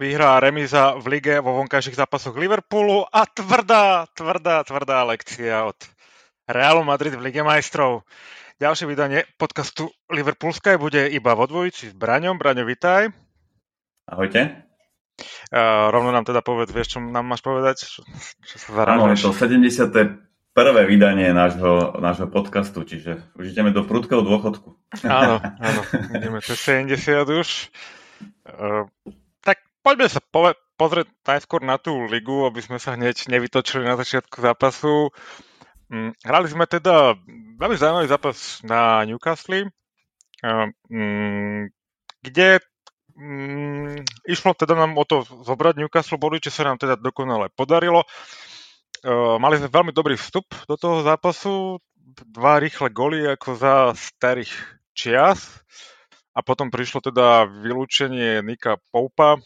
vyhrá remíza v lige vo vonkajších zápasoch Liverpoolu a tvrdá, tvrdá, tvrdá lekcia od Realu Madrid v Lige majstrov. Ďalšie vydanie podcastu Liverpoolskaj bude iba vo dvojici s Braňom. Braňo, vitaj. Ahojte. Uh, rovno nám teda povedz, vieš, čo nám máš povedať? Čo, čo sa Áno, je to 70. prvé vydanie nášho, nášho podcastu, čiže už ideme do prudkého dôchodku. Áno, áno, ideme cez 70 už. Poďme sa pove- pozrieť najskôr na tú ligu, aby sme sa hneď nevytočili na začiatku zápasu. Mm, hrali sme teda veľmi zaujímavý zápas na Newcastle, mm, kde mm, išlo teda nám o to zobrať Newcastle body, čo sa nám teda dokonale podarilo. Mali sme veľmi dobrý vstup do toho zápasu, dva rýchle goly ako za starých čias a potom prišlo teda vylúčenie Nika Poupa,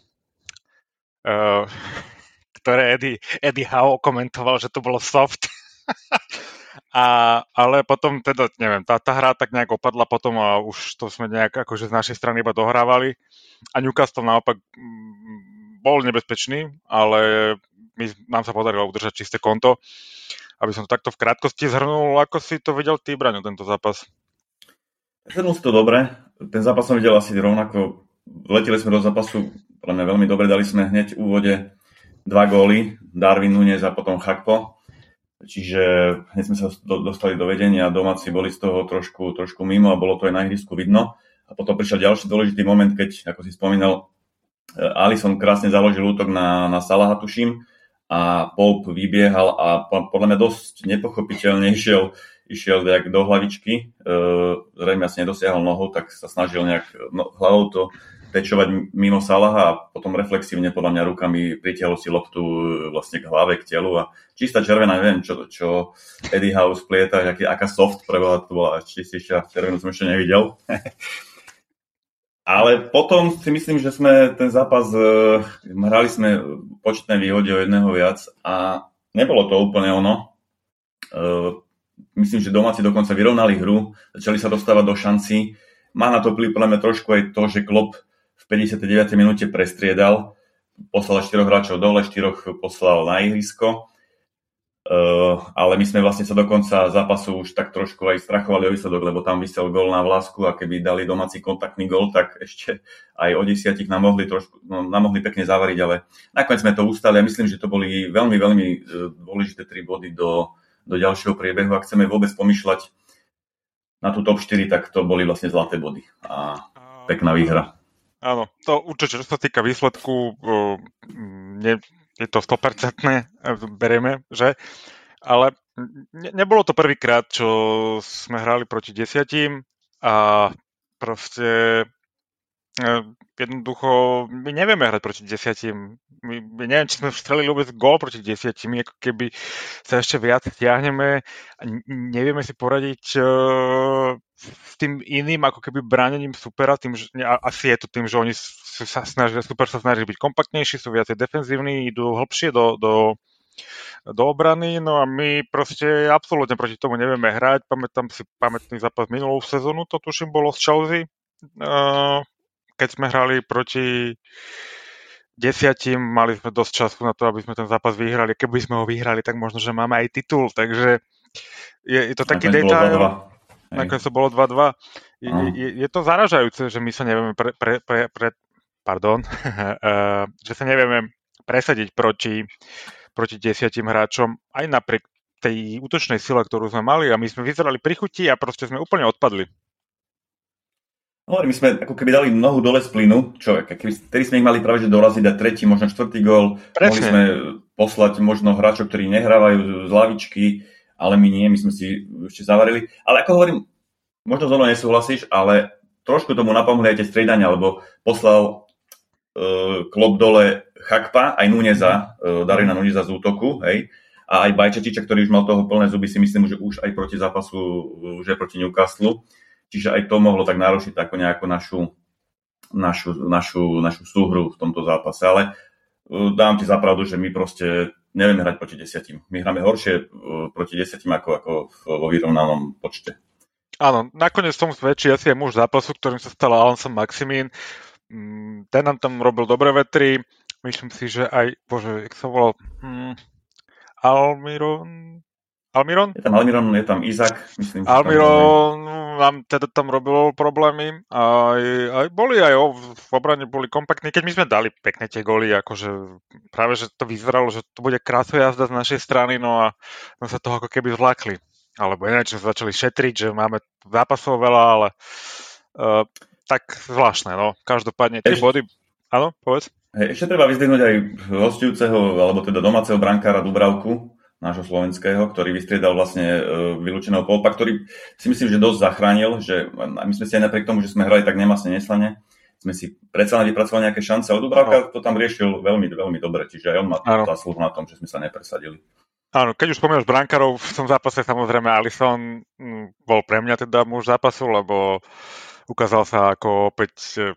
ktoré Eddie, Eddie Howe komentoval, že to bolo soft. A, ale potom teda, neviem, tá, tá hra tak nejak opadla potom a už to sme nejak akože z našej strany iba dohrávali. A Newcastle naopak mm, bol nebezpečný, ale my, nám sa podarilo udržať čisté konto. Aby som to takto v krátkosti zhrnul, ako si to videl ty, Braňo, tento zápas? Zhrnul si to dobre. Ten zápas som videl asi rovnako. Leteli sme do zápasu, pre mňa veľmi dobre, dali sme hneď v úvode dva góly, Darwin Nunes a potom Chakpo Čiže hneď sme sa dostali do vedenia, domáci boli z toho trošku, trošku mimo a bolo to aj na ihrisku vidno. A potom prišiel ďalší dôležitý moment, keď, ako si spomínal, eh, Alison krásne založil útok na, na Salaha, tuším, a Pope vybiehal a podľa mňa dosť nepochopiteľne išiel, išiel do hlavičky, e, zrejme asi nedosiahol nohu, tak sa snažil nejak no, hlavou to tečovať mimo Salaha a potom reflexívne podľa mňa rukami pritiahol si loptu e, vlastne k hlave, k telu a čistá červená, neviem, čo, čo Eddie House plieta, aký, aká soft preboha to bola, čistejšia červenú som ešte nevidel. Ale potom si myslím, že sme ten zápas, e, hrali sme početné výhody o jedného viac a nebolo to úplne ono. E, myslím, že domáci dokonca vyrovnali hru, začali sa dostávať do šanci. Má na to vplyv trošku aj to, že Klopp v 59. minúte prestriedal, poslal štyroch hráčov dole, štyroch poslal na ihrisko. Uh, ale my sme vlastne sa do konca zápasu už tak trošku aj strachovali o výsledok, lebo tam vysel gol na vlásku a keby dali domáci kontaktný gol, tak ešte aj o desiatich nám mohli, trošku, no, nám mohli pekne zavariť, ale nakoniec sme to ustali a myslím, že to boli veľmi, veľmi e, dôležité tri body do, do ďalšieho priebehu. Ak chceme vôbec pomýšľať na tú top 4, tak to boli vlastne zlaté body a pekná výhra. Áno, to určite, čo sa týka výsledku, ne, je to 100% berieme, že? Ale ne, nebolo to prvýkrát, čo sme hrali proti desiatim a proste e, jednoducho my nevieme hrať proti desiatim. My, my neviem, či sme strelili vôbec gól proti desiatim, ako keby sa ešte viac stiahneme a nevieme si poradiť uh, s tým iným ako keby bránením supera, tým, že, asi je to tým, že oni sa snažia, super sa snaží byť kompaktnejší, sú viacej defenzívni, idú hlbšie do, do, do obrany, no a my proste absolútne proti tomu nevieme hrať. Pamätám si pamätný zápas minulú sezónu, to tuším bolo z Chelsea, keď sme hrali proti desiatim, mali sme dosť času na to, aby sme ten zápas vyhrali. Keby sme ho vyhrali, tak možno, že máme aj titul, takže je, je to taký detail. Nakoniec to bolo 2-2. Je, je, je to zaražajúce, že my sa nevieme pre, pre, pre, pre pardon, uh, že sa nevieme presadiť proti, proti desiatim hráčom aj napriek tej útočnej sile, ktorú sme mali a my sme vyzerali pri chuti a proste sme úplne odpadli. No, my sme ako keby dali nohu dole z plynu, čo, keby, ktorý sme ich mali práve že doraziť a tretí, možno štvrtý gól. Mohli sme poslať možno hráčov, ktorí nehrávajú z lavičky, ale my nie, my sme si ešte zavarili. Ale ako hovorím, možno so mnou nesúhlasíš, ale trošku tomu napomohli aj tie striedania, lebo poslal uh, klop dole Chakpa, aj Nuneza, uh, Darina Nuneza z útoku, hej, a aj Bajčetiča, ktorý už mal toho plné zuby, si myslím, že už aj proti zápasu, už aj proti Newcastle. Čiže aj to mohlo tak narušiť ako nejakú našu, našu, našu, našu súhru v tomto zápase. Ale uh, dám ti zapravdu, že my proste nevieme hrať proti desiatim. My hráme horšie uh, proti desiatim ako, ako vo vyrovnanom počte. Áno, nakoniec som svedčí asi aj muž zápasu, ktorým sa stal Alanson Maximín. Mm, ten nám tam robil dobré vetry. myslím si, že aj, bože, jak sa volal, hmm, Almiron, Almiron? Je tam Almiron, je tam Izak, myslím. Almiron nám teda tam robil problémy. Aj, aj boli aj o, v obrane boli kompaktní, keď my sme dali pekne tie goly, akože práve, že to vyzeralo, že to bude krásna jazda z našej strany, no a sme sa toho ako keby zlakli. Alebo ináč sme začali šetriť, že máme zápasov veľa, ale uh, tak zvláštne, no. Každopádne, tie body... Áno, povedz. Hej, ešte treba vyzdvihnúť aj hostujúceho, alebo teda domáceho brankára Dubravku, nášho slovenského, ktorý vystriedal vlastne e, vylúčeného polpa, ktorý si myslím, že dosť zachránil, že my sme si aj napriek tomu, že sme hrali tak nemasne neslane, sme si predsa len vypracovali nejaké šance, ale Dubravka no. to tam riešil veľmi, veľmi dobre, čiže aj on má zásluhu na tom, že sme sa nepresadili. Áno, keď už spomínaš brankárov, v tom zápase samozrejme Alisson bol pre mňa teda muž zápasu, lebo ukázal sa ako opäť, e,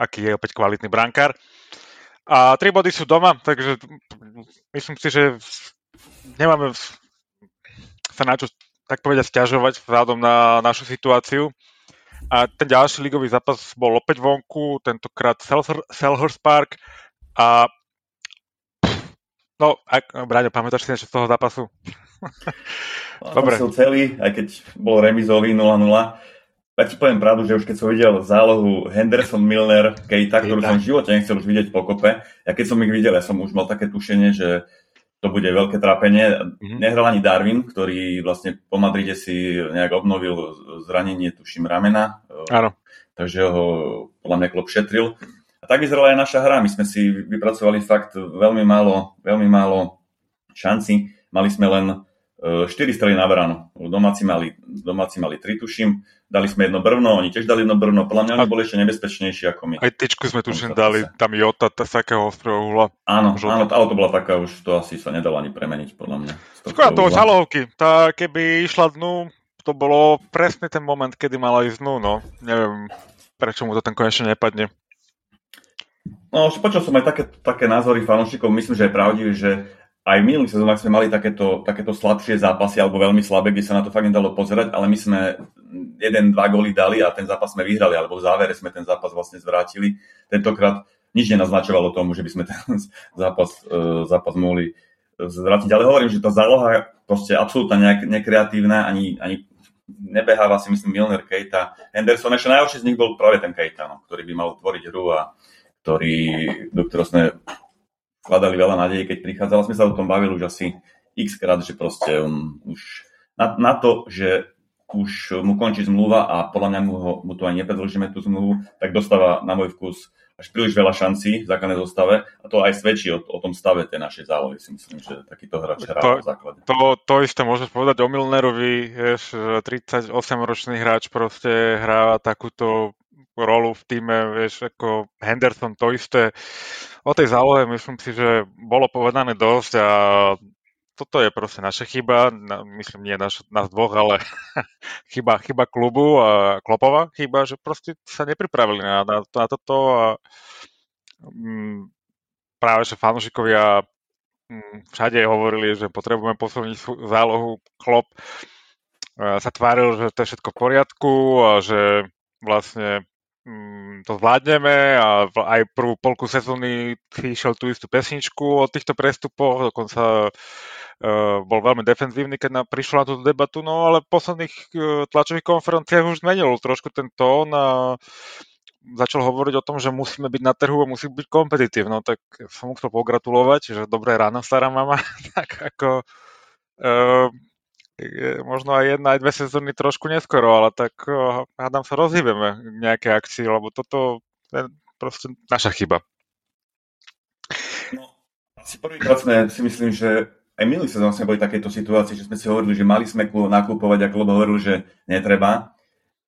aký je opäť kvalitný brankár. A tri body sú doma, takže myslím si, že nemáme sa na čo tak povedať stiažovať vzhľadom na našu situáciu. A ten ďalší ligový zápas bol opäť vonku, tentokrát Selhurst Park a no, ak, Braňo, pamätáš si niečo z toho zápasu? Dobre. Som celý, aj keď bol remizový 0-0. Ja ti poviem pravdu, že už keď som videl zálohu Henderson, Milner, Keita, ktorú som v živote nechcel už vidieť pokope, ja keď som ich videl, ja som už mal také tušenie, že to bude veľké trápenie. Mm-hmm. Nehral ani Darwin, ktorý vlastne po Madride si nejak obnovil zranenie, tuším, ramena. Áno. Takže ho podľa mňa klop šetril. A tak vyzerala aj naša hra. My sme si vypracovali fakt veľmi málo, veľmi málo šanci. Mali sme len 4 e, strely na bránu. Domáci mali, domáci mali 3, tuším. Dali sme jedno brvno, oni tiež dali jedno brvno. Podľa mňa oni boli ešte nebezpečnejší ako my. Aj tyčku sme tuším dali, tam Jota, z takého ostrého uhla. Áno, áno, ale to bola taká, už to asi sa nedalo ani premeniť, podľa mňa. Škoda toho žalovky. Tá, keby išla dnu, to bolo presne ten moment, kedy mala ísť dnu, no. Neviem, prečo mu to ten konečne nepadne. No, počul som aj také, také názory fanúšikov, myslím, že je pravdivé, že aj v minulých sezónach sme mali takéto, takéto slabšie zápasy, alebo veľmi slabé, kde sa na to fakt nedalo pozerať, ale my sme jeden, dva góly dali a ten zápas sme vyhrali, alebo v závere sme ten zápas vlastne zvrátili. Tentokrát nič nenaznačovalo tomu, že by sme ten zápas, e, zápas mohli zvrátiť. Ale hovorím, že tá záloha proste absolútne nejak, nekreatívna, ani, ani nebeháva si myslím Milner, Keita, Henderson. Ešte najhorší z nich bol práve ten Keita, no, ktorý by mal tvoriť hru a ktorý, do ktorého sme vkladali veľa nádeje, keď prichádzala. Sme sa o tom bavili už asi x krát, že proste on už na, na to, že už mu končí zmluva a podľa mňa mu, ho, mu to aj nepredlžíme tú zmluvu, tak dostáva na môj vkus až príliš veľa šancí v základnej zostave a to aj svedčí o, o tom stave tej našej zálohy. Si myslím, že takýto hráč hrá to, v základe. To, to isté môžeš povedať o Milnerovi, vieš, 38-ročný hráč proste hrá takúto rolu v týme, vieš, ako Henderson, to isté o tej zálohe myslím si, že bolo povedané dosť a toto je proste naša chyba, myslím nie naš, nás dvoch, ale chyba, chyba klubu a Klopova chyba, že proste sa nepripravili na, na, na toto a mm, práve, že fanúšikovia mm, všade hovorili, že potrebujeme posilniť zálohu. Klop sa tváril, že to je všetko v poriadku a že vlastne to zvládneme a aj prvú polku sezóny išiel tú istú pesničku o týchto prestupoch, dokonca uh, bol veľmi defenzívny, keď nám prišla na túto debatu, no ale v posledných uh, tlačových konferenciách už zmenil trošku ten tón a začal hovoriť o tom, že musíme byť na trhu a musí byť kompetitívny. No tak som mu chcel pogratulovať, že dobré ráno, stará mama. tak ako uh, možno aj jedna, aj dve sezóny trošku neskoro, ale tak hádam sa rozhýbeme nejaké akcie, lebo toto je proste naša chyba. No, asi prvýkrát sme si myslím, že aj minulý sezón sme boli v takejto situácii, že sme si hovorili, že mali sme nakupovať, ako Lobo hovoril, že netreba.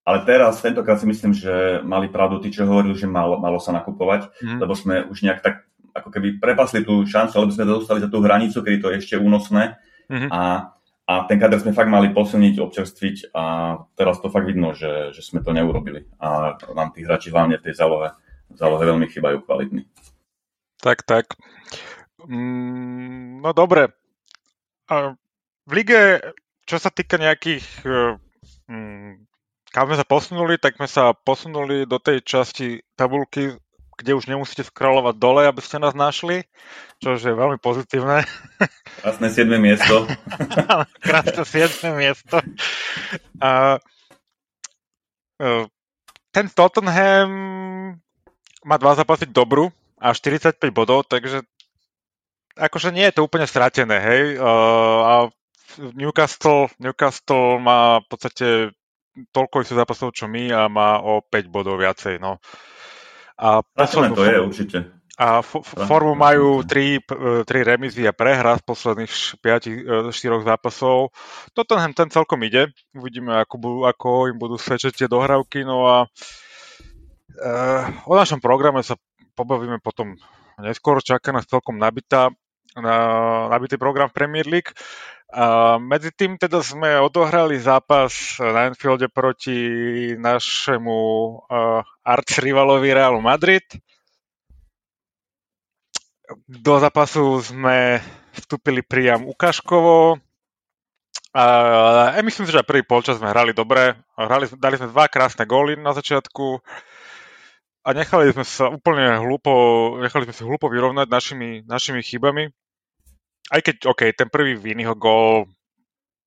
Ale teraz, tentokrát si myslím, že mali pravdu tí, čo hovorili, že malo, malo sa nakupovať, mm. lebo sme už nejak tak ako keby prepasli tú šancu, lebo sme dostali za tú hranicu, kedy to je ešte únosné. Mm-hmm. A a ten kader sme fakt mali posilniť, občerstviť a teraz to fakt vidno, že, že sme to neurobili. A nám tí hráči hlavne v tej zálohe, zálohe veľmi chýbajú kvalitní. Tak, tak. Mm, no dobre. A v lige, čo sa týka nejakých mm, kam sme sa posunuli, tak sme sa posunuli do tej časti tabulky, kde už nemusíte scrollovať dole, aby ste nás našli, čo je veľmi pozitívne. Krásne 7. miesto. Krásne 7. miesto. A, e, ten Tottenham má dva zápasy dobru a 45 bodov, takže akože nie je to úplne stratené, hej. Uh, a Newcastle, Newcastle má v podstate toľko istých zápasov, čo my a má o 5 bodov viacej, no. A poslednú, to je určite. A f- formu majú 3, 3 remizy a prehra z posledných 5, 4 e, zápasov. Tottenham ten celkom ide. Uvidíme, ako, ako im budú svedčiť tie dohrávky. No a uh, o našom programe sa pobavíme potom neskôr. Čaká nás celkom nabitá na nabitý program Premier League. A medzi tým teda sme odohrali zápas na Anfielde proti našemu uh, archrivalovi Realu Madrid. Do zápasu sme vstúpili priam ukážkovo. A ja myslím si, že prvý polčas sme hrali dobre. Hrali, dali sme dva krásne góly na začiatku a nechali sme sa úplne hlúpo, nechali sme sa hlúpo vyrovnať našimi, našimi chybami. Aj keď, OK, ten prvý Viniho gól,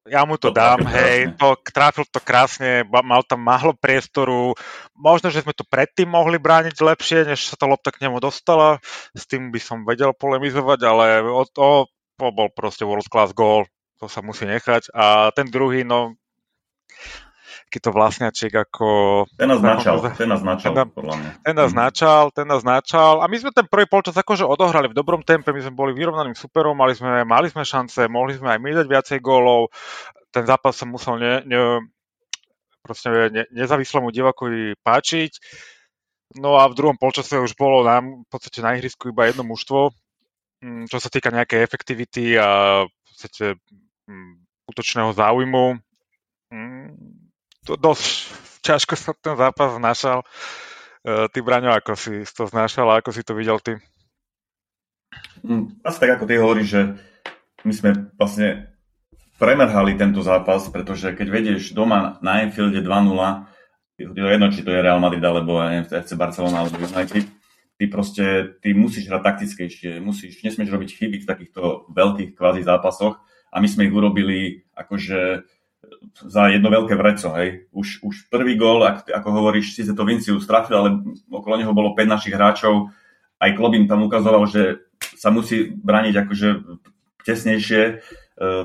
ja mu to, to dám, hej, to, tráfil to krásne, mal tam málo priestoru, možno, že sme to predtým mohli brániť lepšie, než sa tá lopta k nemu dostala, s tým by som vedel polemizovať, ale o, to, to bol proste world class goal, to sa musí nechať. A ten druhý, no, takýto vlastňačik ako... Ten nás načal, ten nás načal, ten, podľa mňa. Ten nás načal, ten nás načal. A my sme ten prvý polčas akože odohrali v dobrom tempe, my sme boli vyrovnaným superom, mali sme, mali sme šance, mohli sme aj my dať viacej gólov. Ten zápas sa musel ne, ne, proste ne, nezávislému divakovi páčiť. No a v druhom polčase už bolo nám v podstate na ihrisku iba jedno mužstvo, mm, čo sa týka nejakej efektivity a v podstate mm, útočného záujmu. To dosť ťažko sa ten zápas znášal. E, ty, Braňo, ako si to znášal a ako si to videl ty? Mm, asi tak, ako ty hovoríš, že my sme vlastne premrhali tento zápas, pretože keď vedieš doma na Enfielde 2-0, jedno, či to je Real Madrid alebo FC Barcelona alebo United, ty proste, ty musíš hrať taktickejšie, musíš, nesmieš robiť chyby v takýchto veľkých kvázi zápasoch a my sme ich urobili akože za jedno veľké vreco, hej. Už, už prvý gól, ak, ako hovoríš, síce to Vincius trafil, ale okolo neho bolo 5 našich hráčov. Aj Klobin tam ukazoval, že sa musí braniť akože tesnejšie e,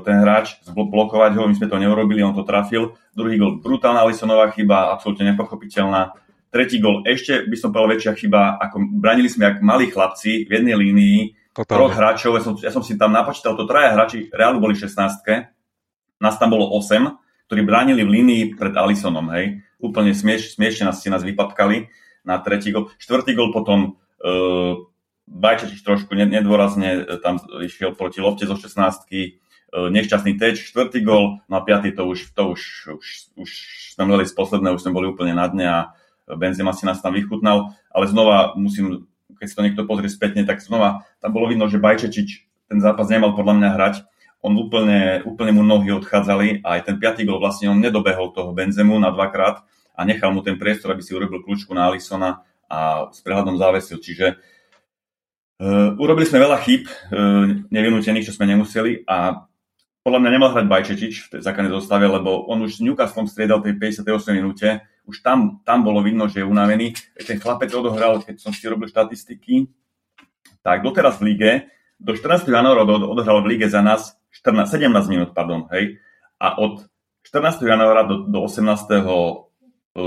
ten hráč, blokovať ho, my sme to neurobili, on to trafil. Druhý gol, brutálna Alisonová chyba, absolútne nepochopiteľná. Tretí gol, ešte by som povedal väčšia chyba, ako branili sme ako malí chlapci v jednej línii, troch hráčov, ja som, ja som si tam napočítal, to traja hráči, reálne boli 16 nás tam bolo 8, ktorí bránili v línii pred Alisonom, hej. Úplne smieš, smiešne nás ste nás vypadkali na tretí gol. Štvrtý gol potom uh, Bajčačič trošku nedôrazne e, tam išiel proti lopte zo 16 uh, e, nešťastný teč, štvrtý gol, no a piatý to už, to už, už, už sme mali z posledného, už sme boli úplne na dne a Benzema si nás tam vychutnal, ale znova musím, keď si to niekto pozrie spätne, tak znova tam bolo vidno, že Bajčečič ten zápas nemal podľa mňa hrať, on úplne, úplne mu nohy odchádzali a aj ten piatý gol vlastne on nedobehol toho Benzemu na dvakrát a nechal mu ten priestor, aby si urobil kľúčku na Alisona a s prehľadom závesil. Čiže uh, urobili sme veľa chýb, uh, nevinútených, čo sme nemuseli a podľa mňa nemal hrať Bajčetič v tej základnej zostave, lebo on už s Newcastlom striedal tej 58 minúte, už tam, tam bolo vidno, že je unavený. Ten chlapec odohral, keď som si robil štatistiky, tak doteraz v lige do 14. januára odohral v lige za nás 14, 17 minút, pardon, hej. A od 14. januára do, do 18.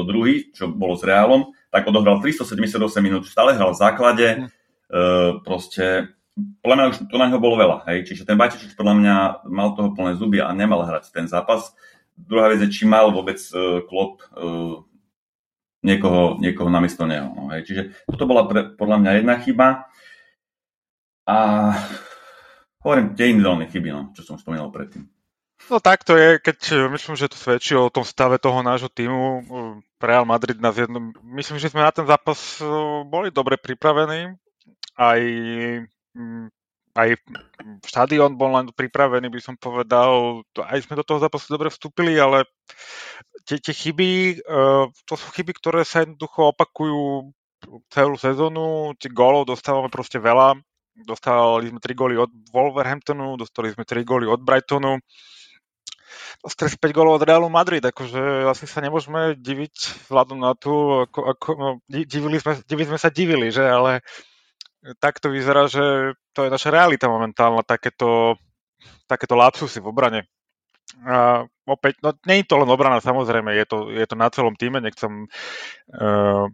druhý, čo bolo s Reálom, tak odohral 378 minút, stále hral v základe, mm. e, proste, podľa mňa už to na neho bolo veľa, hej. Čiže ten Bajčič podľa mňa mal toho plné zuby a nemal hrať ten zápas. Druhá vec je, či mal vôbec e, Klopp e, niekoho, niekoho namiesto neho. No, hej. Čiže toto bola pre, podľa mňa jedna chyba. A hovorím, tie individuálne chyby, no, čo som spomínal predtým. No tak to je, keď myslím, že to svedčí o tom stave toho nášho týmu. Real Madrid nás jedno... Myslím, že sme na ten zápas eh, boli dobre pripravení. Aj, aj štadión bol len pripravený, by som povedal. Aj sme do toho zápasu dobre vstúpili, ale tie, tie chyby, to sú chyby, ktoré sa jednoducho opakujú celú sezónu, tých gólov dostávame proste veľa. Dostávali sme 3 góly od Wolverhamptonu, dostali sme 3 góly od Brightonu, dostali 5 gólov od Realu Madrid, akože asi sa nemôžeme diviť vzhľadom na tú, ako, ako, no, divili, sme, divili sme sa divili, že, ale tak to vyzerá, že to je naša realita momentálna, takéto, takéto lapsusy v obrane. A opäť, no nie je to len obrana, samozrejme, je to, je to na celom týme, nechcem uh,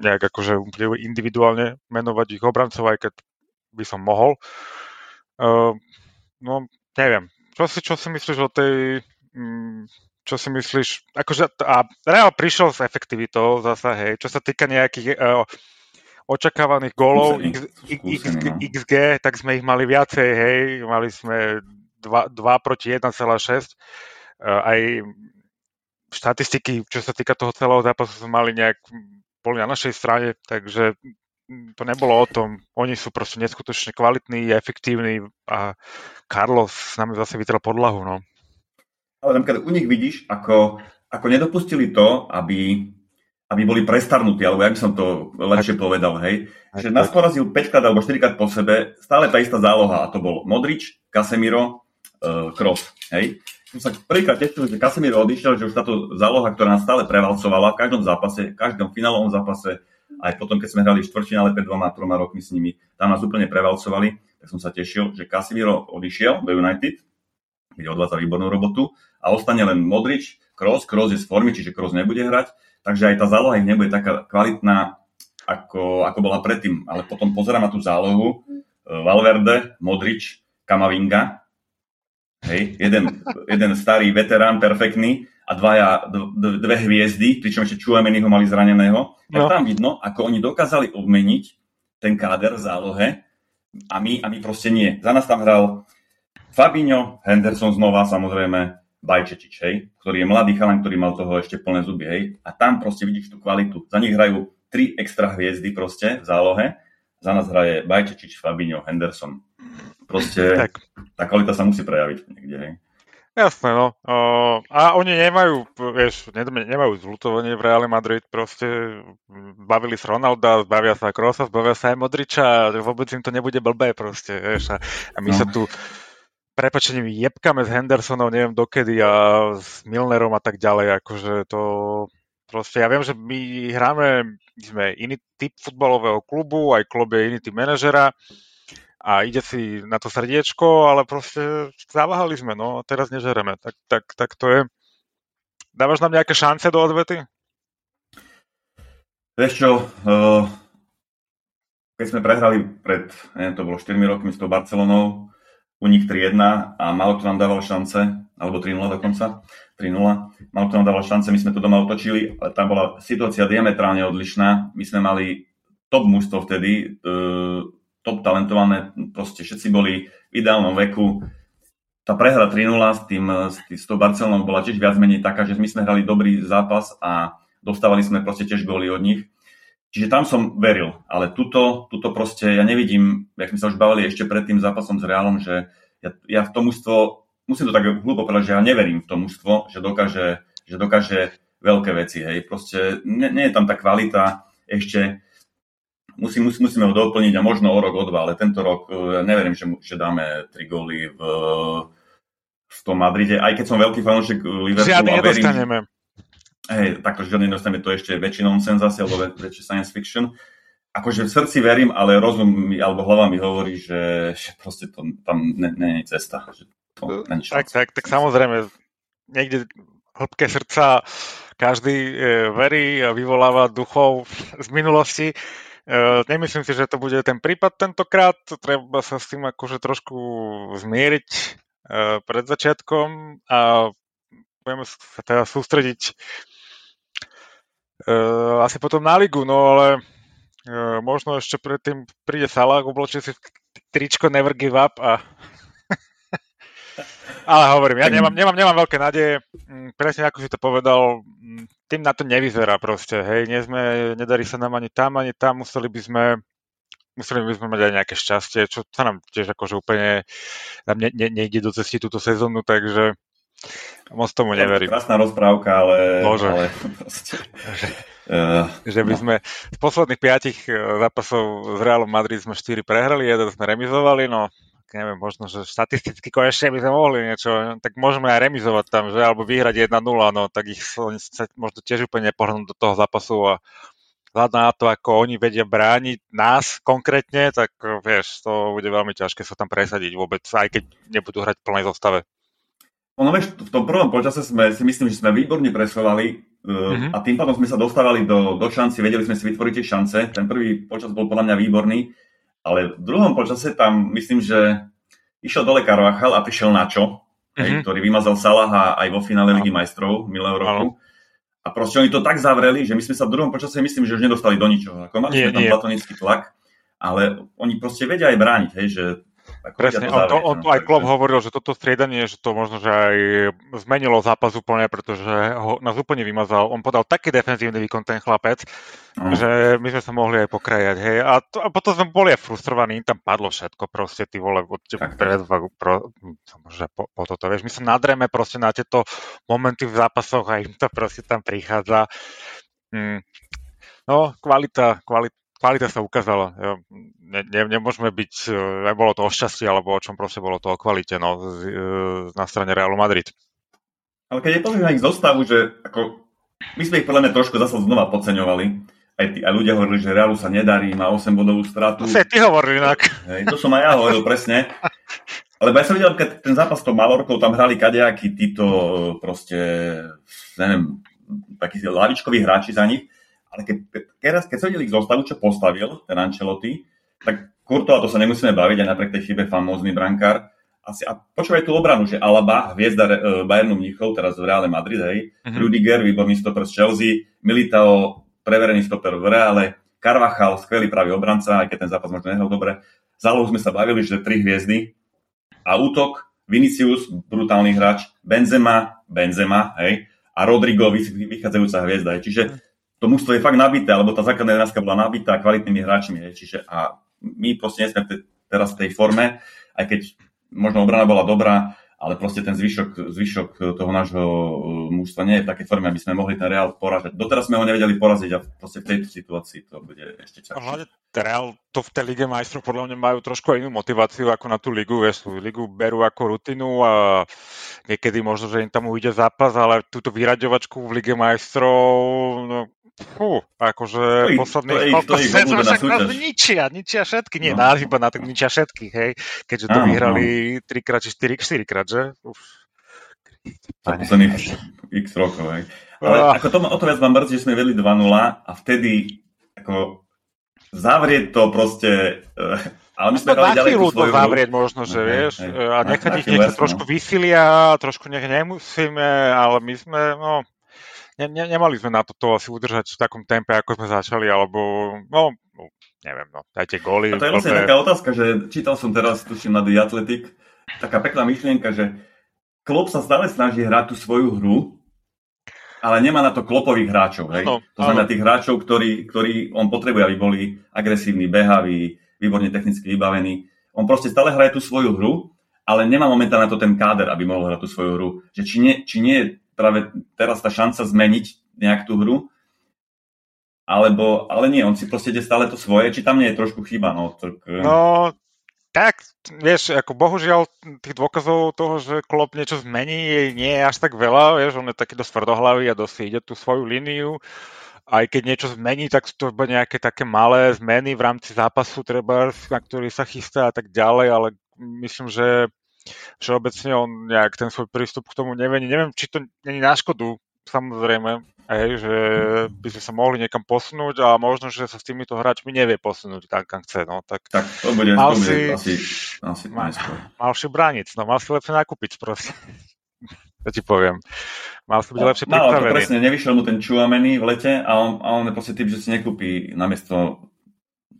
nejak akože individuálne menovať ich obrancov, aj keď by som mohol. Uh, no, neviem. Čo si, čo si myslíš o tej... Um, čo si myslíš? Akože, a Real prišiel s efektivitou zasa, hej. Čo sa týka nejakých uh, očakávaných gólov XG, no. XG, tak sme ich mali viacej, hej. Mali sme 2, 2 proti 1,6. Uh, aj štatistiky, čo sa týka toho celého zápasu, sme mali nejak boli na našej strane, takže to nebolo o tom. Oni sú proste neskutočne kvalitní, efektívni a Carlos s nami zase vytrel podlahu. No. Ale napríklad u nich vidíš, ako, ako nedopustili to, aby, aby boli prestarnutí, alebo ja by som to lepšie tak. povedal, hej. Tak, že nás porazil 5 krát alebo 4 krát po sebe, stále tá istá záloha, a to bol Modrič, Casemiro, uh, Kroos, hej som sa prvýkrát tešil, že Casemiro odišiel, že už táto záloha, ktorá nás stále prevalcovala v každom zápase, v každom finálovom zápase, aj potom, keď sme hrali štvrťfinále pred dvoma, troma rokmi s nimi, tam nás úplne prevalcovali, tak som sa tešil, že Casemiro odišiel do United, kde odvádza výbornú robotu a ostane len Modrič, Kroos, Kroos je z formy, čiže Kroos nebude hrať, takže aj tá záloha ich nebude taká kvalitná, ako, ako bola predtým. Ale potom pozerám na tú zálohu, Valverde, Modrič, Kamavinga, Hej, jeden, jeden starý veterán, perfektný a dvaja, dve hviezdy, pričom ešte Čuameni ho mali zraneného. Tak no. tam vidno, ako oni dokázali obmeniť ten káder v zálohe a my, a my proste nie. Za nás tam hral Fabinho, Henderson znova samozrejme, Bajčečič, hej, ktorý je mladý chalan, ktorý mal toho ešte plné zuby, hej. A tam proste vidíš tú kvalitu. Za nich hrajú tri extra hviezdy proste v zálohe. Za nás hraje Bajčečič, Fabinho, Henderson. Proste tak. tá kvalita sa musí prejaviť niekde, hej. Jasné, no. Uh, a oni nemajú, vieš, nemajú zlutovanie v Reále Madrid, proste bavili sa Ronalda, zbavia sa Krosa, zbavia sa aj Modriča, vôbec im to nebude blbé proste, vieš. A, a my no. sa tu prepačením jebkame s Hendersonom, neviem dokedy a s Milnerom a tak ďalej, akože to proste, ja viem, že my hráme, my sme iný typ futbalového klubu, aj klub je iný typ manažera, a ide si na to srdiečko, ale proste zaváhali sme, no teraz nežereme. Tak, tak, tak to je. Dávaš nám nejaké šance do odvety? Vieš čo, uh, keď sme prehrali pred, neviem, to bolo 4 rokmi s tou Barcelonou, nich 3-1 a malo to nám dával šance, alebo 3-0 dokonca, 3-0, malo to nám dával šance, my sme to doma otočili, ale tam bola situácia diametrálne odlišná, my sme mali top mužstvo vtedy, uh, top talentované, proste všetci boli v ideálnom veku. Tá prehra 3-0 s, tým, s, tým, s tou Barcelonou bola tiež viac menej taká, že my sme hrali dobrý zápas a dostávali sme proste tiež góly od nich. Čiže tam som veril, ale tuto, tuto proste ja nevidím, jak sme sa už bavili ešte pred tým zápasom s Reálom, že ja, ja v tom mužstvo, musím to tak hlúpo povedať, že ja neverím v to mužstvo, že dokáže, že dokáže veľké veci, hej. Proste nie, nie je tam tá kvalita ešte, musí, musí, musíme ho doplniť a možno o rok, o dva, ale tento rok e, neverím, že, že dáme tri góly v, v tom Madride, aj keď som veľký fanúšik Liverpoolu. Žiadny a verím, nedostaneme. Hej, takto žiadny nedostaneme, to ešte väčší nonsense zase, alebo väčší science fiction. Akože v srdci verím, ale rozum mi, alebo hlava mi hovorí, že, že proste to, tam nie je cesta. Že to tak, tak, tak samozrejme, niekde hĺbke srdca každý e, verí a vyvoláva duchov z minulosti. Uh, nemyslím si, že to bude ten prípad tentokrát. Treba sa s tým akože trošku zmieriť uh, pred začiatkom a budeme sa teda sústrediť uh, asi potom na ligu, no ale možno ešte predtým príde Salah, obločí si tričko Never Give Up a ale hovorím, ja nemám, nemám, nemám veľké nádeje. Mm, presne ako si to povedal, mm, tým na to nevyzerá proste, hej. Nie sme, nedarí sa nám ani tam, ani tam. Museli by sme museli by sme mať aj nejaké šťastie, čo sa nám tiež akože úplne nám ne, ne, nejde do cesty túto sezónu, takže Moc tomu neverím. Krásna rozprávka, ale... Bože. ale proste, uh, že by sme z posledných piatich eh, zápasov s Realom Madrid sme 4 prehrali, jeden sme remizovali, no neviem, možno, že štatisticky konečne by sme mohli niečo, tak môžeme aj remizovať tam, že, alebo vyhrať 1-0, no tak ich sa možno tiež úplne nepohrnú do toho zápasu a vzhľadom na to, ako oni vedia brániť nás konkrétne, tak eh, vieš, to bude veľmi ťažké sa tam presadiť vôbec, aj keď nebudú hrať v plnej zostave. Ono, vieš, v tom prvom počase sme si myslím, že sme výborne presovali mm-hmm. a tým pádom sme sa dostávali do, do šanci, vedeli sme si vytvoriť tie šance. Ten prvý počas bol podľa mňa výborný, ale v druhom počase tam myslím, že išiel dole Carvachal a prišiel Načo, mm-hmm. hej, mhm. ktorý vymazal Salaha aj vo finále Ligy majstrov minulého roku. A proste oni to tak zavreli, že my sme sa v druhom počase myslím, že už nedostali do ničoho. Ako mali sme tam platonický tlak, ale oni proste vedia aj brániť, hej, že ako Presne, on, to, on to aj Klopp hovoril, že toto striedanie, že to možno, že aj zmenilo zápas úplne, pretože ho nás úplne vymazal. On podal taký defenzívny výkon ten chlapec, mm. že my sme sa mohli aj pokrajať. Hej. A, to, a potom sme boli aj frustrovaní, im tam padlo všetko, proste ty vole, predvagu, pro, že po, po toto, vieš, my sa nadreme proste na tieto momenty v zápasoch a im to proste tam prichádza. Mm. No, kvalita, kvalita, kvalita sa ukázala. Ne, ne, nemôžeme byť, nebolo to o šťastí, alebo o čom proste bolo to o kvalite no, z, e, na strane Realu Madrid. Ale keď je pozrieš na ich zostavu, že ako, my sme ich podľa mňa trošku zase znova podceňovali. Aj, tí, aj ľudia hovorili, že Realu sa nedarí, má 8 bodovú stratu. To ty hovoril inak. Hej, to som aj ja hovoril presne. Ale ja som videl, keď ten zápas s tou Malorkou, tam hrali kadejakí títo e, proste, neviem, takí lavičkoví hráči za nich ale keď, keď, keď sa videli zostavu, čo postavil ten Ancelotti, tak Kurto, a to sa nemusíme baviť, aj napriek tej chybe famózny brankár, asi, a počúvaj tú obranu, že Alaba, hviezda uh, Bayernu Mníchov, teraz v Reále Madrid, hej, uh-huh. Rudiger, výborný stoper z Chelsea, Militao, preverený stoper v Reále, Carvachal, skvelý pravý obranca, aj keď ten zápas možno nehral dobre. Zálohu sme sa bavili, že tri hviezdy. A útok, Vinicius, brutálny hráč, Benzema, Benzema, hej, a Rodrigo, vychádzajúca hviezda. Hej. Čiže to mužstvo je fakt nabité, alebo tá základná jedenáctka bola nabitá kvalitnými hráčmi. Je. Čiže a my proste nie sme teraz v tej forme, aj keď možno obrana bola dobrá, ale proste ten zvyšok, zvyšok toho nášho uh, mužstva nie je v takej forme, aby sme mohli ten Real poražať. Doteraz sme ho nevedeli poraziť a proste v tejto situácii to bude ešte ťažšie. Hlavne Real to v tej Lige majstrov podľa mňa majú trošku inú motiváciu ako na tú ligu. Vieš, tú ligu berú ako rutinu a niekedy možno, že im tam ujde zápas, ale túto vyraďovačku v Lige majstrov, no, Fú, akože to posledných to, to však nás ničia, ničia všetky. Nie, no. nás iba na to ničia všetkých, hej. Keďže to vyhrali trikrát či 4 4 krát, že? Uf. Posledných x rokov, hej. Ale uh. ako to, o to viac vám mrzí, že sme vedli 2-0 a vtedy ako zavrieť to proste... Uh, ale my sme no, ďalej tú svoju to zavrieť možno, že okay, vieš, hej. a nechať ich nech trošku vysilia, trošku nech nemusíme, ale my sme, no, ne, ne, nemali sme na toto asi udržať v takom tempe, ako sme začali, alebo no, no neviem, no, dajte góly. A to je vlastne taká otázka, že čítal som teraz, tuším na The Athletic, taká pekná myšlienka, že Klopp sa stále snaží hrať tú svoju hru, ale nemá na to klopových hráčov. Hej? No, to znamená tých hráčov, ktorí, ktorí on potrebuje, aby boli agresívni, behaví, výborne technicky vybavení. On proste stále hraje tú svoju hru, ale nemá momentálne na to ten káder, aby mohol hrať tú svoju hru. Že či nie, či nie je práve teraz tá šanca zmeniť nejak tú hru, alebo, ale nie, on si proste ide stále to svoje, či tam nie je trošku chyba, no. Tak... Eh. No, tak, vieš, ako bohužiaľ tých dôkazov toho, že Klopp niečo zmení, nie je až tak veľa, vieš, on je taký dosť tvrdohlavý a dosť ide tú svoju líniu. Aj keď niečo zmení, tak sú to nejaké také malé zmeny v rámci zápasu, treba, na ktorý sa chystá a tak ďalej, ale myslím, že všeobecne on nejak ten svoj prístup k tomu nevení. Neviem, či to není na škodu, samozrejme, hej, že by sme sa mohli niekam posunúť a možno, že sa s týmito hráčmi nevie posunúť tak, kam chce. No, tak, tak to bude, mal to bude si, asi, asi mal, mal si brániť, no mal si lepšie nakúpiť proste. to ti poviem. Mal si byť no, lepšie pripravený. No, presne, nevyšiel mu ten Čuameny v lete a on, a on je proste typ, že si nekúpi namiesto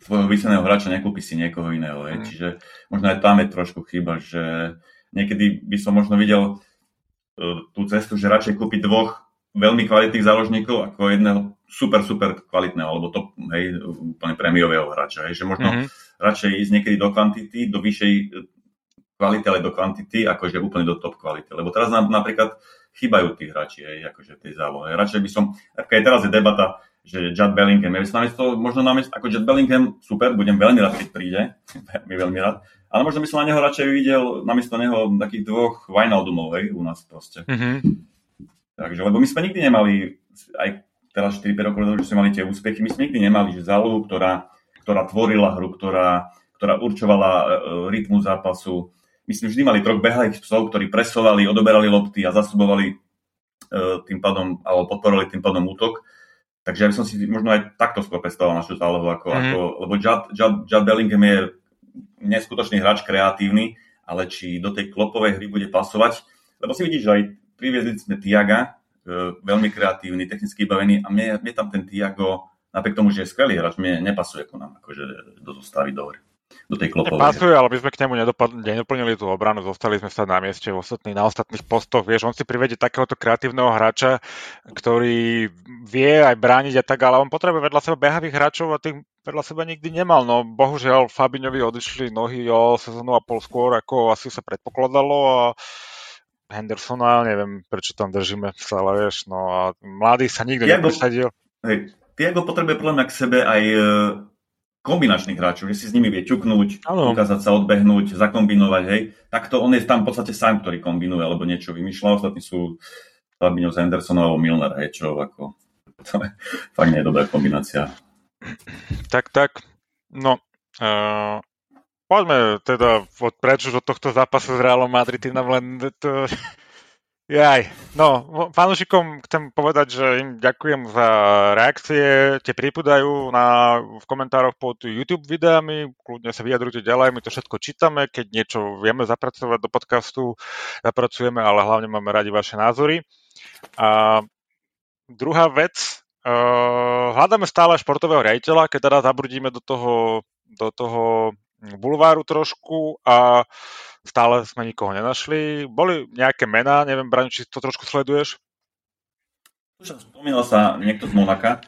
svojho vyseného hráča nekúpi si niekoho iného. Mm. Čiže možno aj tam je trošku chyba, že niekedy by som možno videl uh, tú cestu, že radšej kúpiť dvoch veľmi kvalitných záložníkov ako jedného super, super kvalitného, alebo to, hej, úplne prémiového hráča. Hej, že možno mm-hmm. radšej ísť niekedy do kvantity, do vyššej kvality, ale do kvantity, akože úplne do top kvality. Lebo teraz nám napríklad chýbajú tí hráči, aj, akože tej zálohe. Radšej by som, aj teraz je debata, že Judd Bellingham, ja by som namiesto, možno namiesto, ako Judd Bellingham, super, budem veľmi rád, keď príde, veľmi, veľmi rád, ale možno by som na neho radšej videl, namiesto neho takých dvoch Wijnaldumov, hej, u nás proste. Mm-hmm. Takže, lebo my sme nikdy nemali, aj teraz 4-5 rokov, že sme mali tie úspechy, my sme nikdy nemali, že zálohu, ktorá, ktorá tvorila hru, ktorá, ktorá určovala uh, rytmu zápasu, my sme vždy mali troch behajých psov, ktorí presovali, odoberali lopty a zasubovali uh, tým pádom, alebo podporovali tým pádom útok. Takže ja by som si možno aj takto skôr predstavoval našu zálohu, ako, mm. ako, lebo Judd, Judd, Judd Bellingham je neskutočný hráč, kreatívny, ale či do tej klopovej hry bude pasovať, lebo si vidíš, že aj priviezli sme Tiaga, uh, veľmi kreatívny, technicky vybavený a mne, mne tam ten Tiago, napriek tomu, že je skvelý hráč, mne nepasuje ku nám akože do zostavy do hry do tej klopovej. Pasuje, ale my sme k nemu nedoplnili tú obranu, zostali sme sa na mieste v ostatných, na ostatných postoch. Vieš, on si privedie takéhoto kreatívneho hráča, ktorý vie aj brániť a tak, ale on potrebuje vedľa seba behavých hráčov a tých vedľa seba nikdy nemal. No bohužiaľ Fabiňovi odišli nohy o sezónu a pol skôr, ako asi sa predpokladalo a Hendersona, neviem, prečo tam držíme stále, vieš, no a mladý sa nikto Tiago, nepresadil. Hej, Tiago potrebuje podľa k sebe aj e, kombinačných hráčov, že si s nimi vie ťuknúť, ano. ukázať sa, odbehnúť, zakombinovať, hej. Takto on je tam v podstate sám, ktorý kombinuje, alebo niečo vymýšľa. Ostatní sú Fabinho z Hendersona alebo Milner, hej, čo ako... To je fakt nie je dobrá kombinácia. Tak, tak. No, uh, poďme teda od preč od tohto zápasu s Realom Madrid, nám len to, Jaj, no, fanúšikom chcem povedať, že im ďakujem za reakcie, tie pripúdajú na, v komentároch pod YouTube videami, kľudne sa vyjadrujte ďalej, my to všetko čítame, keď niečo vieme zapracovať do podcastu, zapracujeme, ale hlavne máme radi vaše názory. A druhá vec, uh, hľadáme stále športového riaditeľa, keď teda zabrudíme do toho, do toho bulváru trošku a stále sme nikoho nenašli. Boli nejaké mená, neviem, Braň, či to trošku sleduješ? Spomínal sa niekto z Monaka.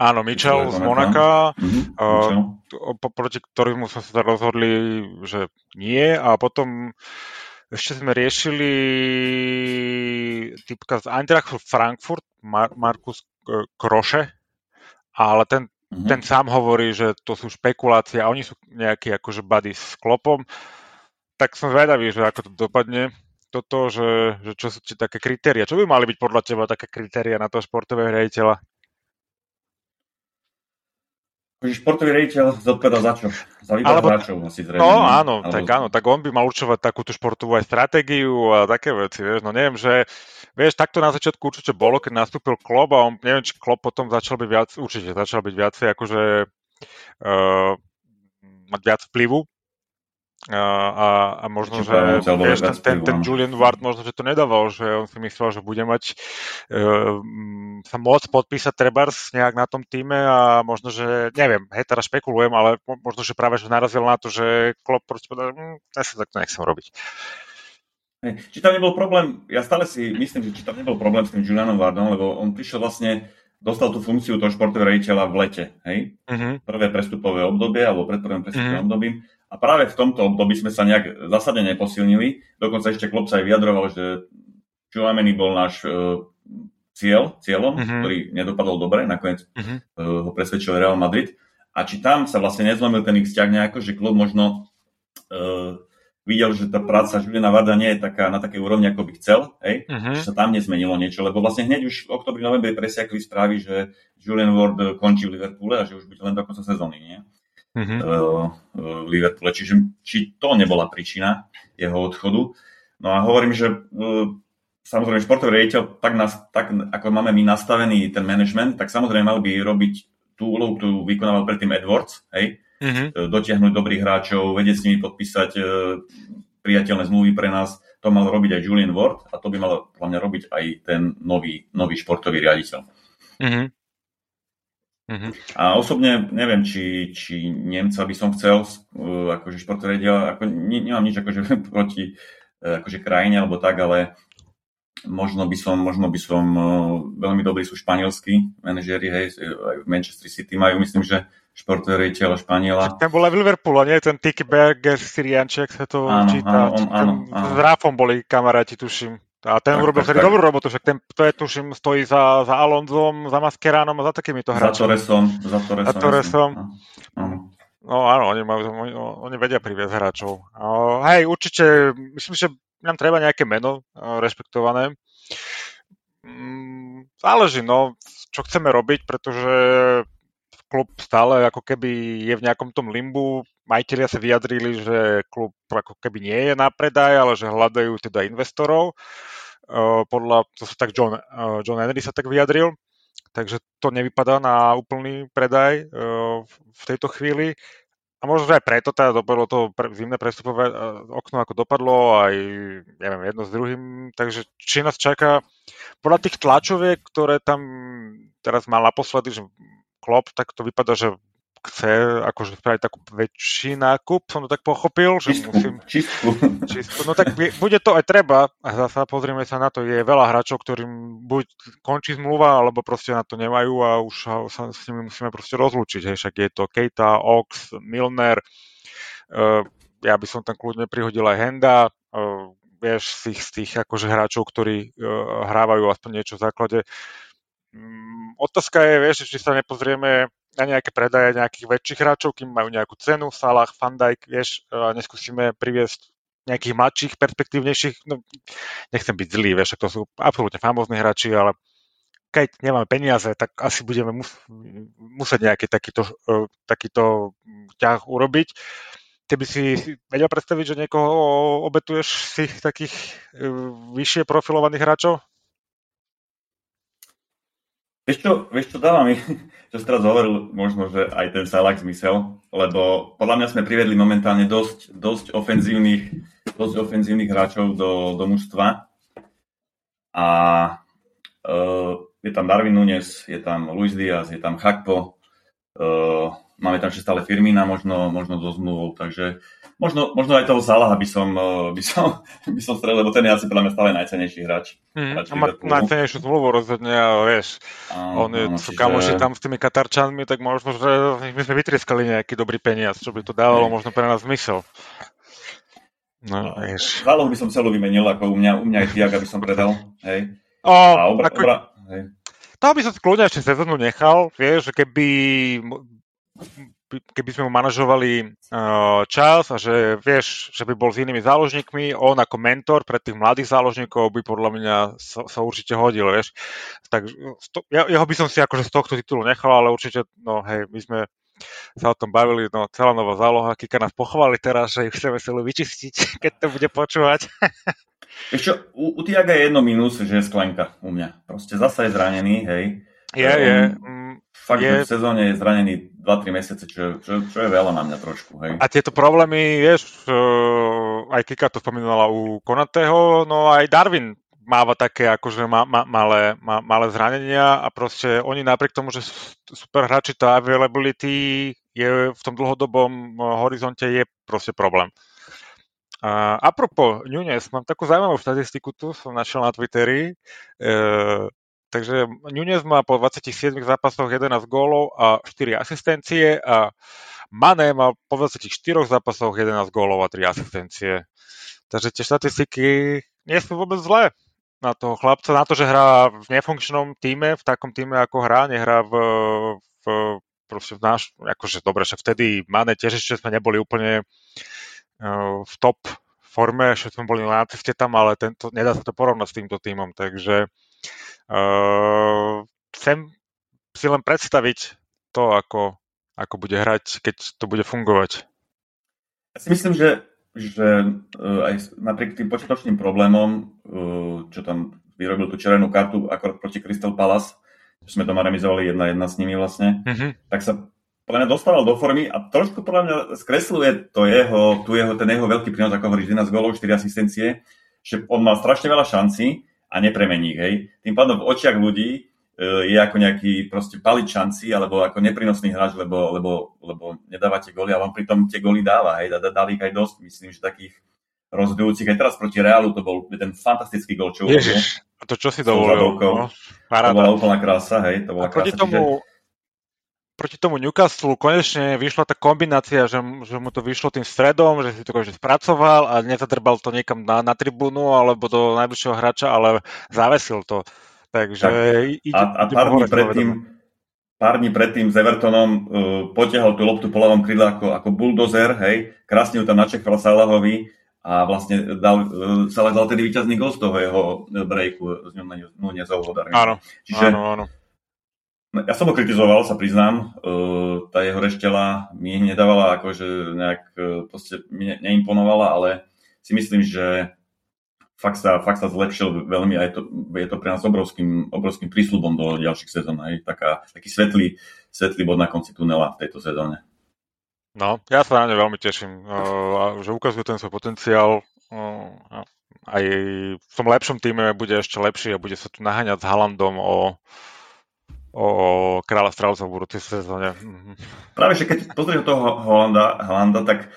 Áno, Mitchell z Monaka, mm-hmm, uh, proti ktorému sme sa rozhodli, že nie. A potom ešte sme riešili typka z Eintracht Frankfurt, Mar- Markus Kroše, ale ten, mm-hmm. ten sám hovorí, že to sú špekulácie a oni sú nejakí akože buddy s klopom tak som zvedavý, že ako to dopadne toto, že, že čo sú ti také kritéria. Čo by mali byť podľa teba také kritéria na toho športového riaditeľa? Športový riaditeľ zodpovedá za čo? Za výber Alebo, hráčov asi zrejme. No áno, Alebo... tak áno, tak on by mal určovať takúto športovú aj stratégiu a také veci, vieš, no neviem, že vieš, takto na začiatku určite bolo, keď nastúpil Klopp a on, neviem, či Klopp potom začal byť viac, určite začal byť viacej akože uh, mať viac vplyvu a, a, možno, že vieš, ten, ten, ten Julian Ward možno, že to nedával, že on si myslel, že bude mať uh, sa môcť podpísať Trebars nejak na tom týme a možno, že neviem, hej, teraz špekulujem, ale možno, že práve že narazil na to, že Klopp proste povedal, hm, ja sa takto nechcem robiť. Či tam nebol problém, ja stále si myslím, že či tam nebol problém s tým Julianom Wardom, lebo on prišiel vlastne dostal tú funkciu toho športového rejiteľa v lete, hej? Uh-huh. Prvé prestupové obdobie, alebo pred prvým prestupovým uh-huh. obdobím. A práve v tomto období sme sa nejak zásadne neposilnili. Dokonca ešte klub sa aj vyjadroval, že Chouameni bol náš uh, cieľ, cieľom, uh-huh. ktorý nedopadol dobre, nakoniec uh-huh. uh, ho presvedčil Real Madrid. A či tam sa vlastne nezlomil ten ich vzťah nejako, že klub možno uh, videl, že tá práca Juliana Varda nie je taká, na takej úrovni, ako by chcel, hej? Uh-huh. že sa tam nezmenilo niečo, lebo vlastne hneď už v oktobri, novembri presiakli správy, že Julian Ward končí v Liverpoole a že už bude len do konca sezóny, nie? Uh, v Liverpoole. Čiže či to nebola príčina jeho odchodu. No a hovorím, že uh, samozrejme športový riaditeľ, tak, nás, tak ako máme my nastavený ten management, tak samozrejme mal by robiť tú úlohu, ktorú vykonával predtým Edwards, hej? uh-huh. dotiahnuť dobrých hráčov, vedieť s nimi podpísať e, priateľné zmluvy pre nás. To mal robiť aj Julian Ward a to by mal mňa robiť aj ten nový, nový športový riaditeľ. Uh-huh. Uh-huh. A osobne neviem, či, či Nemca by som chcel, uh, akože športový riaditeľ, ako, ne, nemám nič akože proti uh, akože krajine alebo tak, ale možno by som, možno by som uh, veľmi dobrí sú španielskí manažéri, hej, aj v Manchester City majú, myslím, že športový riaditeľ Španiela. Ten bol aj v Liverpoole, nie? Ten Tiki Berger Syrianček sa to áno, číta. Áno, on, áno, áno. S Ráfom boli kamaráti, tuším. A ten tak, urobil vtedy dobrú robotu, však ten, to je, tuším, stojí za, za Alonzom, za Maskeránom a za takýmito hráčmi. Za Torresom. Za Torresom. Za Torresom. No áno, oni, majú, oni, oni vedia priviesť hráčov. Uh, hej, určite, myslím, že nám treba nejaké meno uh, rešpektované. Um, záleží, no, čo chceme robiť, pretože klub stále ako keby je v nejakom tom limbu. Majiteľia sa vyjadrili, že klub ako keby nie je na predaj, ale že hľadajú teda investorov. Podľa, to sa tak John, John Henry sa tak vyjadril takže to nevypadá na úplný predaj v tejto chvíli. A možno, že aj preto teda dopadlo to zimné prestupové okno, ako dopadlo, aj neviem, jedno s druhým. Takže či nás čaká podľa tých tlačoviek, ktoré tam teraz mal naposledy, že Klopp, tak to vypadá, že chce akože spraviť takú väčší nákup, som to tak pochopil, že čistku, musím... Čistku. čistku. No tak bude to aj treba, a zasa pozrieme sa na to, je veľa hráčov, ktorým buď končí zmluva, alebo proste na to nemajú a už sa s nimi musíme proste rozlúčiť, hej, však je to Keita, Ox, Milner, uh, ja by som tam kľudne prihodil aj Henda, uh, vieš, z tých, z tých akože hráčov, ktorí uh, hrávajú aspoň niečo v základe. Um, otázka je, vieš, či sa nepozrieme na nejaké predaje nejakých väčších hráčov, kým majú nejakú cenu, Salah, Van Dijk, vieš, neskúsime priviesť nejakých mladších, perspektívnejších, no, nechcem byť zlý, vieš, to sú absolútne famózni hráči, ale keď nemáme peniaze, tak asi budeme mus- musieť nejaký takýto, uh, takýto ťah urobiť. Ty by si vedel predstaviť, že niekoho obetuješ si takých uh, vyššie profilovaných hráčov? Vieš čo, vieš čo dáva mi, čo si teraz hovoril, možno, že aj ten Salak zmysel, lebo podľa mňa sme privedli momentálne dosť, dosť, ofenzívnych, dosť ofenzívnych hráčov do, do mužstva. A uh, je tam Darwin Nunes, je tam Luis Diaz, je tam Chakpo, uh, máme tam ešte stále Firmina možno, možno do zmluvou, takže Možno, možno aj toho Salaha by som, eh, by som, by som strelil, lebo ten je asi podľa mňa stále najcenejší hráč. Hmm, a má najcenejšiu zmluvu rozhodne, ale vieš, áno, on je, áno, sú čiže... kamoši tam s tými Katarčanmi, tak možno, že my sme vytrieskali nejaký dobrý peniaz, čo by to dávalo možno pre nás zmysel. No, vieš. Zálohu by som celú vymenil, ako u mňa, u mňa aj Tiaga by som predal, hej. O, a obra, ako... obra, hej. To by som kľudne ešte sezónu nechal, vieš, že keby keby sme mu manažovali uh, čas a že vieš, že by bol s inými záložníkmi, on ako mentor pre tých mladých záložníkov by podľa mňa sa, sa určite hodil, vieš. Tak to, ja, jeho by som si akože z tohto titulu nechal, ale určite, no hej, my sme sa o tom bavili, no celá nová záloha, Kika nás pochvali teraz, že ich chceme celú vyčistiť, keď to bude počúvať. Ešte u, u Tiaga je jedno minus, že je sklenka u mňa. Proste zasa je zranený, hej. Je, je. On, fakt, je... v sezóne je zranený 2-3 mesiace, čo, čo, čo je veľa na mňa trošku. Hej. A tieto problémy, vieš, uh, aj Kika to spomínala u Konatého, no aj Darwin máva také akože ma, ma, malé, ma, malé zranenia a proste oni napriek tomu, že super hráči, tá availability je v tom dlhodobom horizonte je proste problém. A apropo Nunes, mám takú zaujímavú štatistiku tu, som našiel na Twitteri. Uh, Takže Nunez má po 27 zápasoch 11 gólov a 4 asistencie a Mané má po 24 zápasoch 11 gólov a 3 asistencie. Takže tie štatistiky nie sú vôbec zlé na toho chlapca, na to, že hrá v nefunkčnom týme, v takom týme ako hrá, nehrá v, v proste v náš, akože dobre, však vtedy Mané tiež ešte sme neboli úplne uh, v top forme, ešte sme boli na ceste tam, ale tento, nedá sa to porovnať s týmto týmom, takže Uh, chcem si len predstaviť to, ako, ako bude hrať, keď to bude fungovať. Ja si myslím, že, že uh, aj napriek tým počiatočným problémom, uh, čo tam vyrobil tú červenú kartu akorát proti Crystal Palace, že sme doma remizovali jedna jedna s nimi vlastne, mm-hmm. tak sa podľa mňa dostával do formy a trošku podľa mňa skresluje to jeho, tu jeho, ten jeho veľký prínos, ako hovoríš, 11 gólov, 4 asistencie, že on mal strašne veľa šancí a nepremení ich, hej. Tým pádom v očiach ľudí e, je ako nejaký proste paličanci alebo ako neprinosný hráč, lebo, lebo, lebo nedávate góly, ale on pritom tie góly dáva, hej, dá ich aj dosť, myslím, že takých rozhodujúcich. Aj teraz proti Reálu to bol ten fantastický gól, čo Ježiš, a to čo si dovolil? No, to bola úplná krása, hej, to bola a krása. Tomu, proti tomu Newcastle konečne vyšla tá kombinácia, že, že mu to vyšlo tým stredom, že si to konečne spracoval a nezadrbal to niekam na, na tribúnu alebo do najbližšieho hráča, ale zavesil to. Takže tak, ide, a, a pár dní predtým, pár dní predtým s Evertonom uh, potiahol tú loptu po ľavom krydle ako, ako bulldozer, hej, krásne ju tam načekal Salahovi a vlastne dal, uh, Salah dal tedy víťazný gol z toho jeho breaku z Nunezovho Áno, Čiže, áno, áno. Ja som ho kritizoval, sa priznám. Uh, tá jeho reštela mi nedávala, akože nejak proste mi neimponovala, ale si myslím, že fakt sa, fakt sa zlepšil veľmi a je to, je to pre nás obrovským, obrovským prísľubom do ďalších sezón. Aj taká, taký svetlý, svetlý bod na konci tunela v tejto sezóne. No, ja sa na ne veľmi teším, že ukazuje ten svoj potenciál. Aj v tom lepšom týme bude ešte lepší a bude sa tu naháňať s Halandom o, o kráľa strelcov v budúcej sezóne. Mhm. Práve, že keď pozrieš toho Holanda, Holanda, tak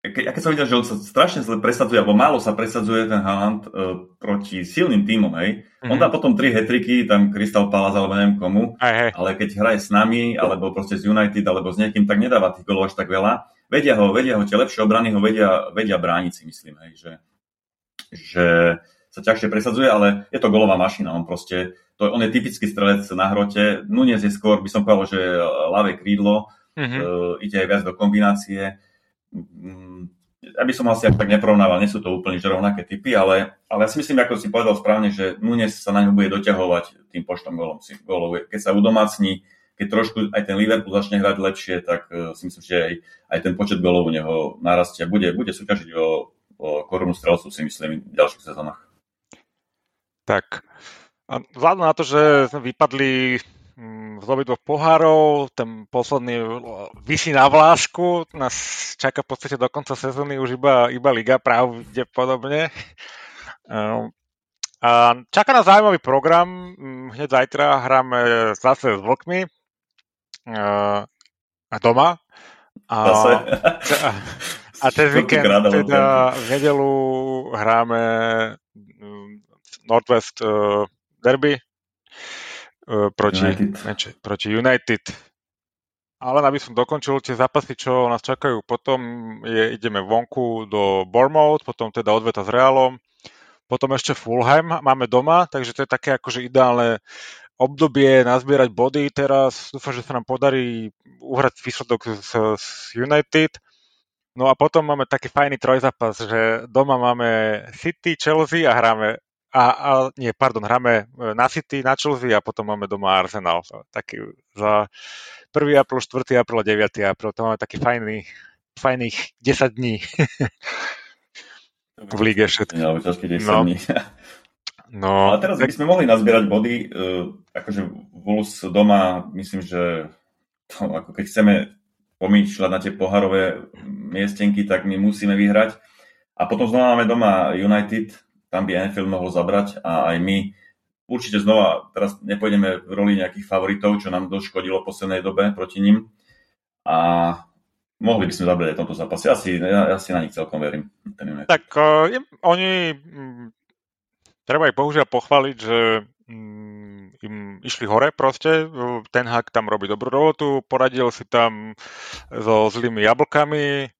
ja keď som videl, že on sa strašne zle presadzuje, alebo málo sa presadzuje ten Haaland uh, proti silným týmom, hej. Mm-hmm. On dá potom tri hetriky, tam Crystal Palace alebo neviem komu, aj, hej. ale keď hraje s nami, alebo proste z United, alebo s niekým, tak nedáva tých golov až tak veľa. Vedia ho, vedia ho, tie lepšie obrany ho vedia, vedia brániť si, myslím, hej, že, že sa ťažšie presadzuje, ale je to golová mašina, on proste, to, on je typický strelec na hrote, Nunez je skôr, by som povedal, že ľavé krídlo, mm-hmm. uh, ide aj viac do kombinácie, Mm, aby som asi tak neporovnával, nie sú to úplne že rovnaké typy, ale, ale ja si myslím, ako si povedal správne, že Nunes sa na ňu bude doťahovať tým počtom golov. golov. Keď sa udomácni, keď trošku aj ten Liverpool začne hrať lepšie, tak uh, si myslím, že aj, aj ten počet golov u neho narastie. Bude, bude súťažiť o, o korunu strelcu, si myslím, v ďalších sezónach. Tak, a vzhľadom na to, že sme vypadli z obidvoch pohárov, ten posledný vysí na vlásku, nás čaká v podstate do konca sezóny už iba, iba Liga pravdepodobne. Ehm, a čaká nás zaujímavý program, hneď zajtra hráme zase s Vlkmi ehm, a doma. A, zase. a ten víkend, teda v nedelu hráme Northwest uh, Derby, E, proti United. proti United. Ale aby som dokončil tie zápasy, čo nás čakajú potom, je, ideme vonku do Bournemouth, potom teda odveta s Realom, potom ešte Fulham máme doma, takže to je také akože ideálne obdobie nazbierať body teraz. Dúfam, že sa nám podarí uhrať výsledok z, z United. No a potom máme taký fajný trojzápas, že doma máme City, Chelsea a hráme a, a nie, pardon, hráme e, na City, na Chelsea a potom máme doma Arsenal. Taký za 1. apríl, 4. apríl a 9. apríl. To máme taký fajný, fajných 10 dní. v lige všetko. Ja, ťažké 10 no. dní. no, Ale teraz tak... by sme mohli nazbierať body, uh, akože Wolves doma, myslím, že to, ako keď chceme pomýšľať na tie poharové miestenky, tak my musíme vyhrať. A potom znova máme doma United, tam by NFL mohol zabrať a aj my určite znova, teraz nepôjdeme v roli nejakých favoritov, čo nám doškodilo v poslednej dobe proti ním a mohli by sme zabrať aj v tomto zápase. Ja si, ja, ja si na nich celkom verím. Tak uh, oni, m, treba ich bohužiaľ pochváliť, že im išli hore proste, ten hak tam robí dobrú robotu, poradil si tam so zlými jablkami,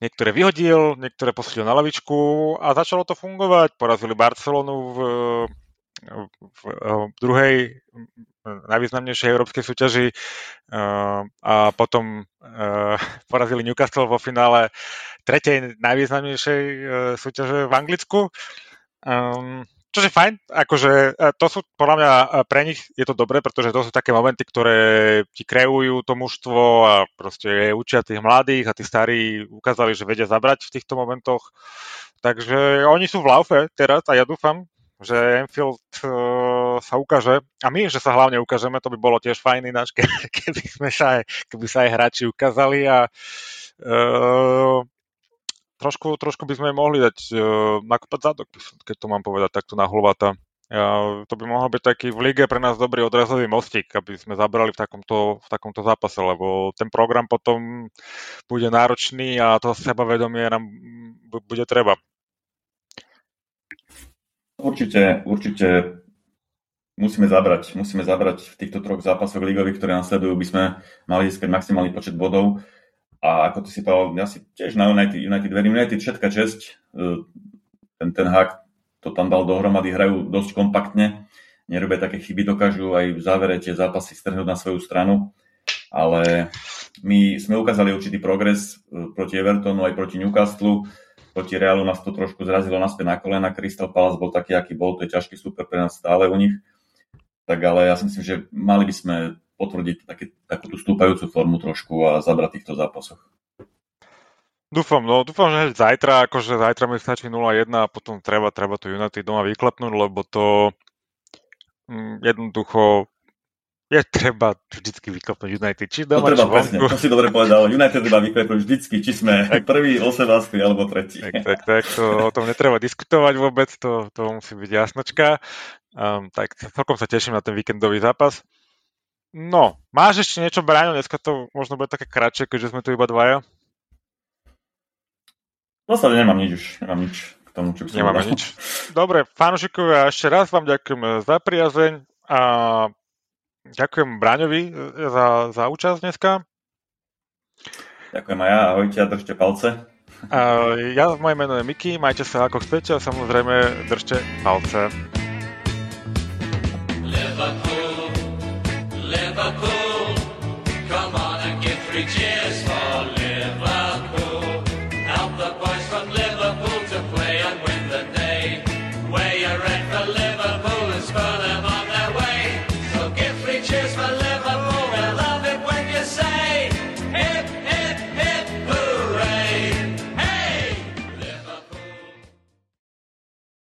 niektoré vyhodil, niektoré posadil na lavičku a začalo to fungovať. Porazili Barcelonu v, v, v druhej najvýznamnejšej európskej súťaži uh, a potom uh, porazili Newcastle vo finále tretej najvýznamnejšej uh, súťaže v Anglicku. Um, čo je fajn, akože e, to sú podľa mňa e, pre nich je to dobré, pretože to sú také momenty, ktoré ti kreujú to mužstvo a proste učia tých mladých a tí starí ukázali, že vedia zabrať v týchto momentoch. Takže oni sú v laufe teraz a ja dúfam, že Enfield uh, sa ukáže a my, že sa hlavne ukážeme, to by bolo tiež fajný náš, keby, sme sa aj, keby sa aj hráči ukázali a uh, trošku, trošku by sme mohli dať uh, nakopať zadok, keď to mám povedať takto na hluvata. Ja, to by mohol byť taký v lige pre nás dobrý odrazový mostík, aby sme zabrali v takomto, v takomto zápase, lebo ten program potom bude náročný a to sebavedomie nám bude treba. Určite, určite musíme zabrať. Musíme zabrať v týchto troch zápasoch ligových, ktoré nasledujú, by sme mali získať maximálny počet bodov. A ako ty si povedal, ja si tiež na United, United verím. United všetka česť, e, ten, ten hák to tam dal dohromady, hrajú dosť kompaktne, nerobia také chyby, dokážu aj v závere tie zápasy strhnúť na svoju stranu, ale my sme ukázali určitý progres e, proti Evertonu aj proti Newcastle, proti Realu nás to trošku zrazilo naspäť na kolena, Crystal Palace bol taký, aký bol, to je ťažký super pre nás stále u nich, tak ale ja si myslím, že mali by sme potvrdiť také, takú tú stúpajúcu formu trošku a zabrať týchto zápasoch. Dúfam, no dúfam, že zajtra, akože zajtra mi stačí 0-1 a potom treba, treba to United doma vyklepnúť, lebo to mm, jednoducho je treba vždycky vyklepnúť United. Či doma, to treba či presne, to si dobre povedal. United treba vyklepnúť vždycky, či sme tak, prvý, 18 alebo tretí. Tak, tak, tak, to, o tom netreba diskutovať vôbec, to, to musí byť jasnočka. Um, tak celkom sa teším na ten víkendový zápas. No, máš ešte niečo, Braňo? Dneska to možno bude také kratšie, keďže sme tu iba dvaja. V zásade nemám nič už, nemám nič k tomu, čo by som Nemáme nič. Dobre, fanúšikovia, ešte raz vám ďakujem za priazeň a ďakujem Braňovi za, za účasť dneska. Ďakujem aj ja, ahojte a držte palce. A ja, moje meno je Miki, majte sa ako chcete a samozrejme držte palce.